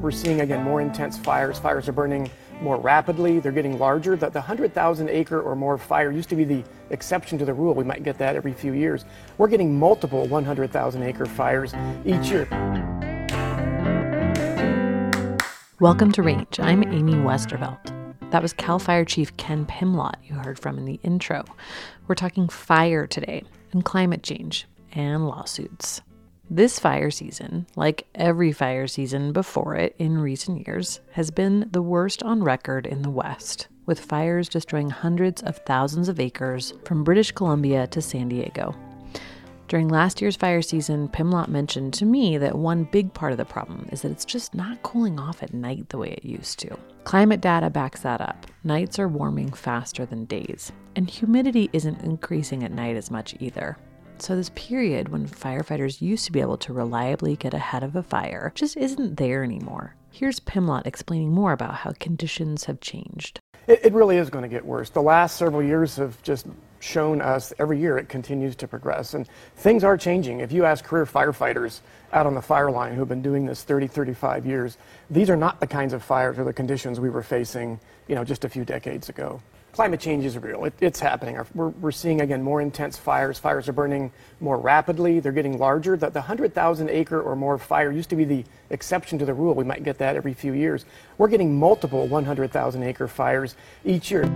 We're, seeing again more intense fires. Fires are burning more rapidly. They're getting larger. The, the 100,000 acre or more fire used to be the exception to the rule. We might get that every few years. We're getting multiple 100,000 acre fires each year. Welcome to Range. I'm Amy Westervelt. That was CAL FIRE Chief Ken Pimlott you heard from in the intro. We're talking fire today and climate change and lawsuits. This fire season, like every fire season before it in recent years, has been the worst on record in the West, with fires destroying hundreds of thousands of acres from British Columbia to San Diego. During last year's fire season, Pimlott mentioned to me that one big part of the problem is that it's just not cooling off at night the way it used to. Climate data backs that up. Nights are warming faster than days, and humidity isn't increasing at night as much either. So, this period when firefighters used to be able to reliably get ahead of a fire just isn't there anymore. Here's Pimlott explaining more about how conditions have changed. It, it really is going to get worse. The last several years have just shown us every year it continues to progress. And things are changing. If you ask career firefighters out on the fire line who've been doing this 30, 35 years, these are not the kinds of fires or the conditions we were facing, you know, just a few decades ago. Climate change is real. It, it's happening. We're, we're seeing, again, more intense fires. Fires are burning more rapidly. They're getting larger. The, the 100,000 acre or more fire used to be the exception to the rule. We might get that every few years. We're getting multiple 100,000 acre fires each year.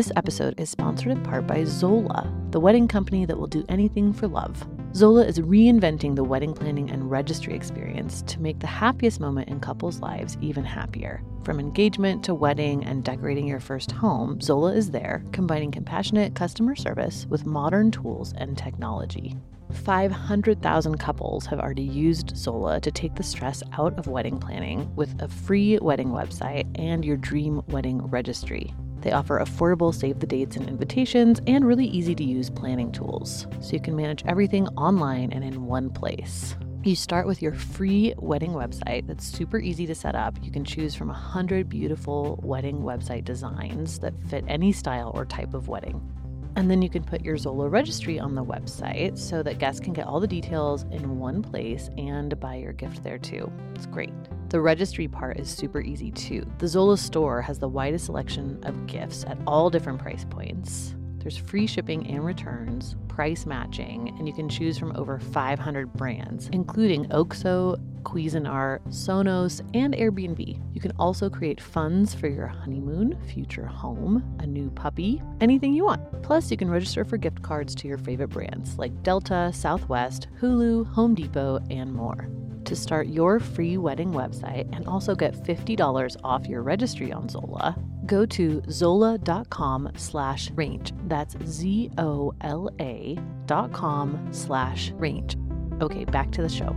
This episode is sponsored in part by Zola, the wedding company that will do anything for love. Zola is reinventing the wedding planning and registry experience to make the happiest moment in couples' lives even happier. From engagement to wedding and decorating your first home, Zola is there, combining compassionate customer service with modern tools and technology. 500,000 couples have already used Zola to take the stress out of wedding planning with a free wedding website and your dream wedding registry. They offer affordable save the dates and invitations and really easy to use planning tools, so you can manage everything online and in one place. You start with your free wedding website that's super easy to set up. You can choose from 100 beautiful wedding website designs that fit any style or type of wedding. And then you can put your Zola registry on the website so that guests can get all the details in one place and buy your gift there too. It's great. The registry part is super easy too. The Zola store has the widest selection of gifts at all different price points. There's free shipping and returns, price matching, and you can choose from over 500 brands, including OXO, Cuisinart, Sonos, and Airbnb. You can also create funds for your honeymoon, future home, a new puppy, anything you want. Plus, you can register for gift cards to your favorite brands like Delta, Southwest, Hulu, Home Depot, and more. To start your free wedding website and also get $50 off your registry on Zola, go to zola.com slash range. That's Z-O-L-A dot com slash range. Okay, back to the show.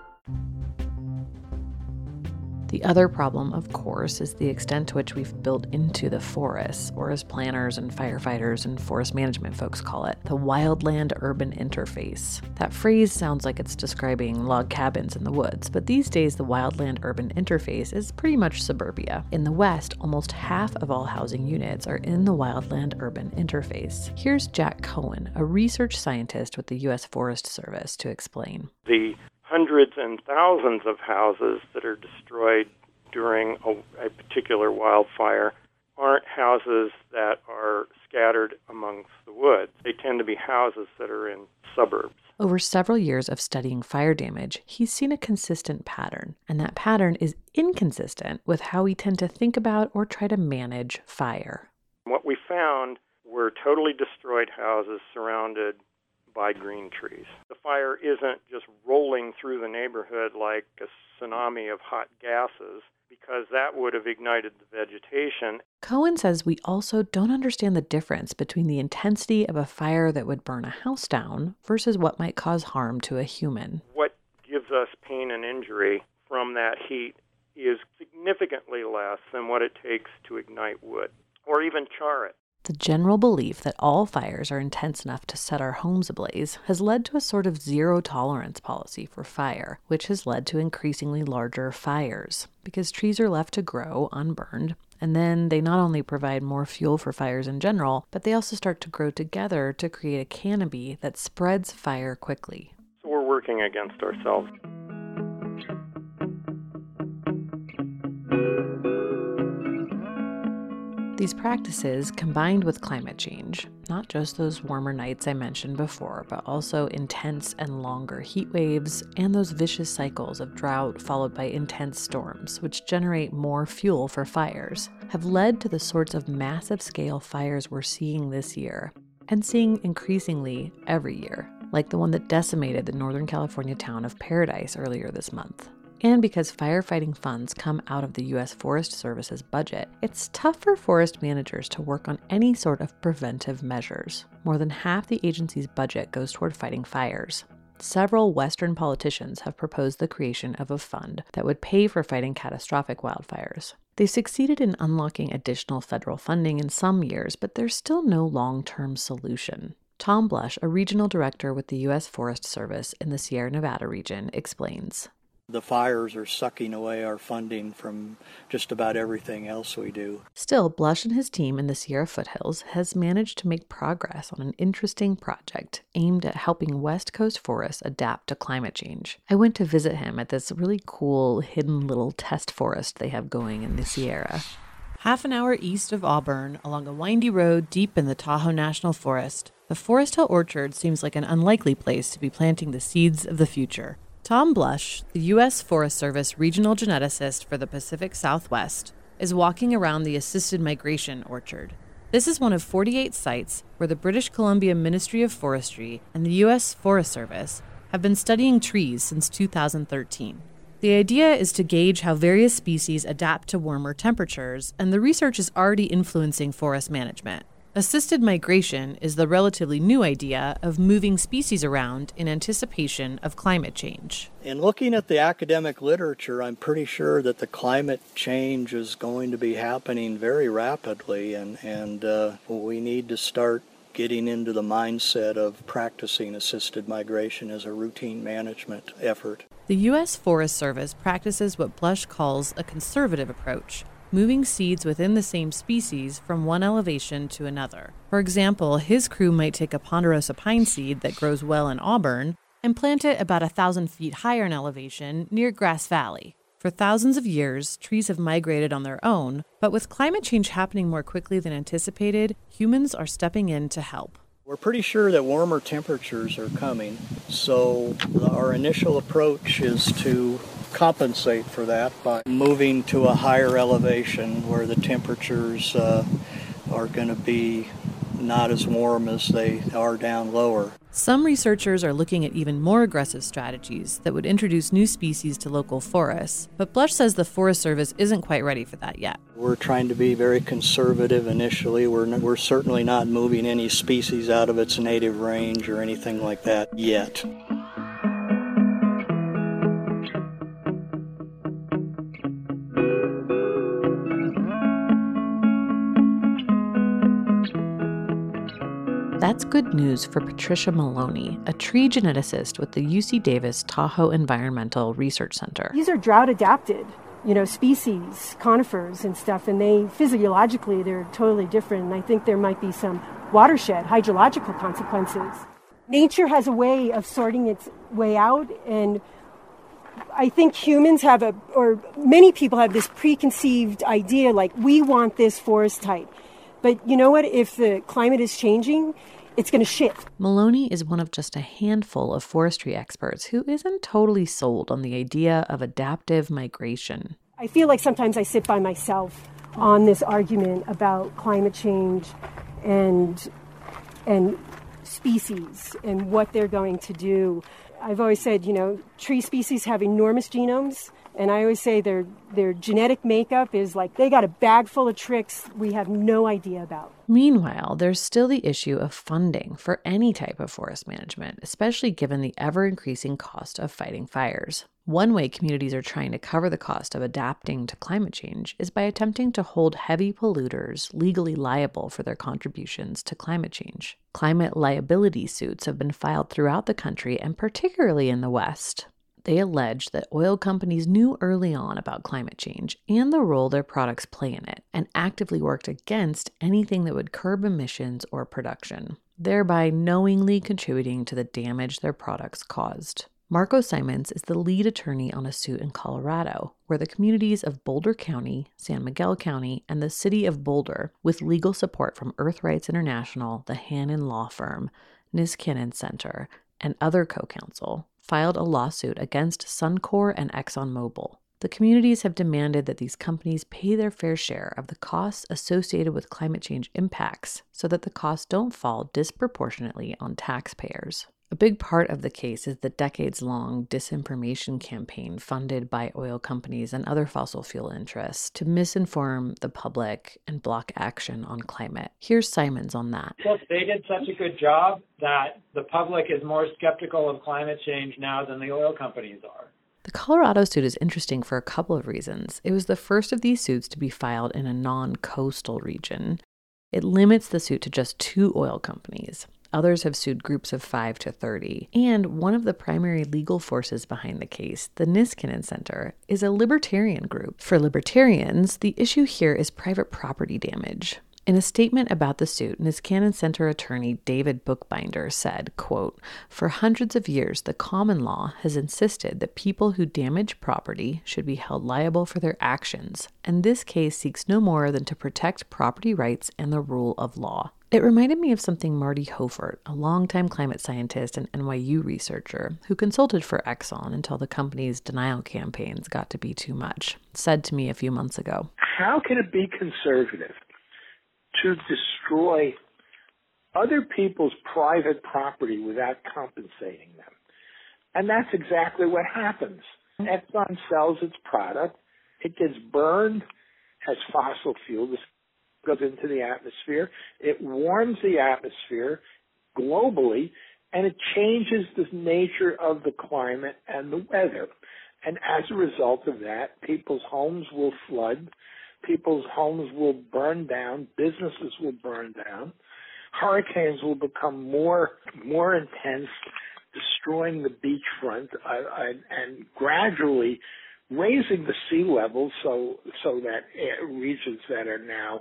The other problem, of course, is the extent to which we've built into the forests, or as planners and firefighters and forest management folks call it, the wildland urban interface. That phrase sounds like it's describing log cabins in the woods, but these days the wildland urban interface is pretty much suburbia. In the West, almost half of all housing units are in the wildland urban interface. Here's Jack Cohen, a research scientist with the U.S. Forest Service, to explain. The hundreds and thousands of houses that are destroyed during a, a, particular wildfire aren't houses that are scattered amongst the woods. They tend to be houses that are in suburbs. Over several years of studying fire damage, he's seen a consistent pattern, and that pattern is inconsistent with how we tend to think about or try to manage fire. What we found were totally destroyed houses surrounded by green trees. Fire isn't just rolling through the neighborhood like a tsunami of hot gases because that would have ignited the vegetation. Cohen says we also don't understand the difference between the intensity of a fire that would burn a house down versus what might cause harm to a human. What gives us pain and injury from that heat is significantly less than what it takes to ignite wood or even char it. The general belief that all fires are intense enough to set our homes ablaze has led to a sort of zero tolerance policy for fire, which has led to increasingly larger fires because trees are left to grow unburned. And then they not only provide more fuel for fires in general, but they also start to grow together to create a canopy that spreads fire quickly. So we're working against ourselves. These practices, combined with climate change, not just those warmer nights I mentioned before, but also intense and longer heat waves and those vicious cycles of drought followed by intense storms, which generate more fuel for fires, have led to the sorts of massive scale fires we're seeing this year and seeing increasingly every year, like the one that decimated the Northern California town of Paradise earlier this month and because firefighting funds come out of the U.S. Forest Service's budget, it's tough for forest managers to work on any sort of preventive measures. More than half the agency's budget goes toward fighting fires. Several Western politicians have proposed the creation of a fund that would pay for fighting catastrophic wildfires. They succeeded in unlocking additional federal funding in some years, but there's still no long term solution. Tom Blush, a regional director with the U.S. Forest Service in the Sierra Nevada region, explains the fires are sucking away our funding from just about everything else we do. Still, Blush and his team in the Sierra foothills has managed to make progress on an interesting project aimed at helping West Coast forests adapt to climate change. I went to visit him at this really cool hidden little test forest they have going in the Sierra. Half an hour east of Auburn, along a windy road deep in the Tahoe National Forest, the Forest Hill Orchard seems like an unlikely place to be planting the seeds of the future. Tom Blush, the U.S. Forest Service regional geneticist for the Pacific Southwest, is walking around the assisted migration orchard. This is one of 48 sites where the British Columbia Ministry of Forestry and the U.S. Forest Service have been studying trees since 2013. The idea is to gauge how various species adapt to warmer temperatures, and the research is already influencing forest management. Assisted migration is the relatively new idea of moving species around in anticipation of climate change. In looking at the academic literature, I'm pretty sure that the climate change is going to be happening very rapidly, and, and uh, we need to start getting into the mindset of practicing assisted migration as a routine management effort. The U.S. Forest Service practices what Blush calls a conservative approach moving seeds within the same species from one elevation to another. For example, his crew might take a ponderosa pine seed that grows well in Auburn and plant it about a thousand feet higher in elevation near Grass Valley. For thousands of years, trees have migrated on their own, but with climate change happening more quickly than anticipated, humans are stepping in to help. We're pretty sure that warmer temperatures are coming, so our initial approach is to compensate for that by moving to a higher elevation where the temperatures uh, are going to be not as warm as they are down lower. Some researchers are looking at even more aggressive strategies that would introduce new species to local forests, but Blush says the Forest Service isn't quite ready for that yet. We're trying to be very conservative initially. We're, n- we're certainly not moving any species out of its native range or anything like that yet. That's good news for Patricia Maloney, a tree geneticist with the UC Davis Tahoe Environmental Research Center. These are drought adapted, you know, species, conifers and stuff, and they physiologically they're totally different. And I think there might be some watershed hydrological consequences. Nature has a way of sorting its way out, and I think humans have a, or many people have this preconceived idea like we want this forest type. But you know what? If the climate is changing, it's going to shift. Maloney is one of just a handful of forestry experts who isn't totally sold on the idea of adaptive migration. I feel like sometimes I sit by myself on this argument about climate change and and species and what they're going to do. I've always said, you know, tree species have enormous genomes and I always say their their genetic makeup is like they got a bag full of tricks we have no idea about. Meanwhile, there's still the issue of funding for any type of forest management, especially given the ever increasing cost of fighting fires. One way communities are trying to cover the cost of adapting to climate change is by attempting to hold heavy polluters legally liable for their contributions to climate change. Climate liability suits have been filed throughout the country and particularly in the West. They allege that oil companies knew early on about climate change and the role their products play in it, and actively worked against anything that would curb emissions or production, thereby knowingly contributing to the damage their products caused. Marco Simons is the lead attorney on a suit in Colorado, where the communities of Boulder County, San Miguel County, and the city of Boulder, with legal support from Earthrights International, the Hannon Law Firm, Niskanen Center, and other co counsel, filed a lawsuit against Suncor and ExxonMobil. The communities have demanded that these companies pay their fair share of the costs associated with climate change impacts so that the costs don't fall disproportionately on taxpayers. A big part of the case is the decades long disinformation campaign funded by oil companies and other fossil fuel interests to misinform the public and block action on climate. Here's Simons on that. Plus, they did such a good job that the public is more skeptical of climate change now than the oil companies are. The Colorado suit is interesting for a couple of reasons. It was the first of these suits to be filed in a non coastal region. It limits the suit to just two oil companies. Others have sued groups of 5 to 30. And one of the primary legal forces behind the case, the Niskanen Center, is a libertarian group. For libertarians, the issue here is private property damage. In a statement about the suit, Niskanen Center attorney David Bookbinder said, quote, For hundreds of years, the common law has insisted that people who damage property should be held liable for their actions, and this case seeks no more than to protect property rights and the rule of law. It reminded me of something Marty Hoffert, a longtime climate scientist and NYU researcher who consulted for Exxon until the company's denial campaigns got to be too much, said to me a few months ago. How can it be conservative to destroy other people's private property without compensating them? And that's exactly what happens. Mm-hmm. Exxon sells its product, it gets burned as fossil fuel. This goes into the atmosphere. It warms the atmosphere globally and it changes the nature of the climate and the weather. And as a result of that, people's homes will flood, people's homes will burn down, businesses will burn down, hurricanes will become more more intense, destroying the beachfront uh, and, and gradually raising the sea level so so that regions that are now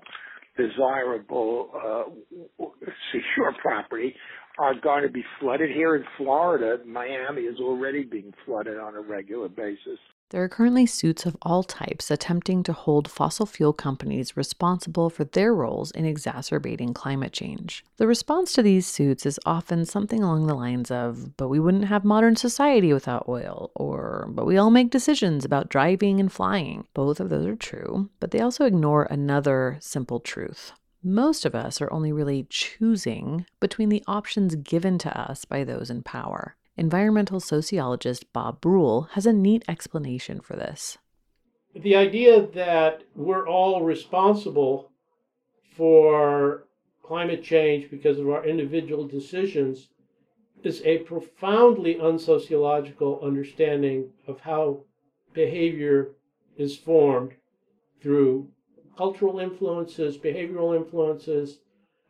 desirable uh, secure property are going to be flooded here in Florida. Miami is already being flooded on a regular basis. There are currently suits of all types attempting to hold fossil fuel companies responsible for their roles in exacerbating climate change. The response to these suits is often something along the lines of, but we wouldn't have modern society without oil, or, but we all make decisions about driving and flying. Both of those are true, but they also ignore another simple truth. Most of us are only really choosing between the options given to us by those in power. Environmental sociologist Bob Brulle has a neat explanation for this. The idea that we're all responsible for climate change because of our individual decisions is a profoundly unsociological understanding of how behavior is formed through cultural influences, behavioral influences,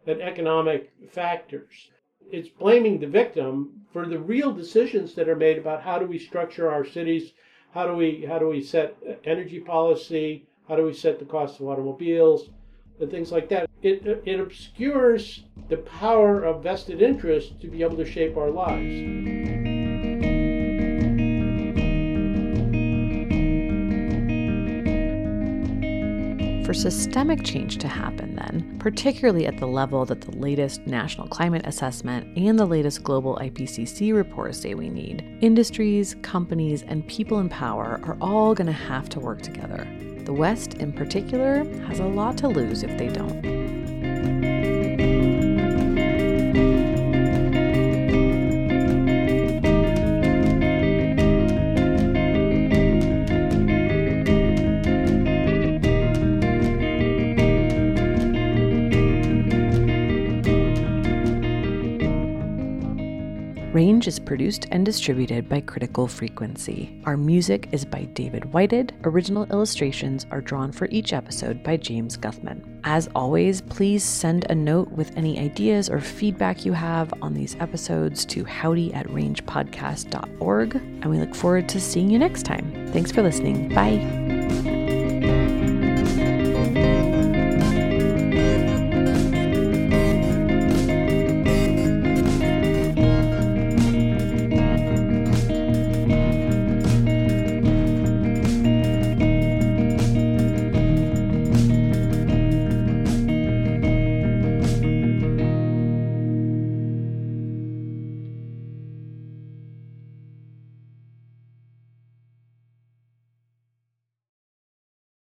and economic factors. It's blaming the victim for the real decisions that are made about how do we structure our cities, how do we how do we set energy policy, how do we set the cost of automobiles, and things like that. It it obscures the power of vested interest to be able to shape our lives. For systemic change to happen, then, particularly at the level that the latest National Climate Assessment and the latest global IPCC report say we need, industries, companies, and people in power are all going to have to work together. The West, in particular, has a lot to lose if they don't. Range is produced and distributed by Critical Frequency. Our music is by David Whited. Original illustrations are drawn for each episode by James Guthman. As always, please send a note with any ideas or feedback you have on these episodes to howdy at rangepodcast.org. And we look forward to seeing you next time. Thanks for listening. Bye.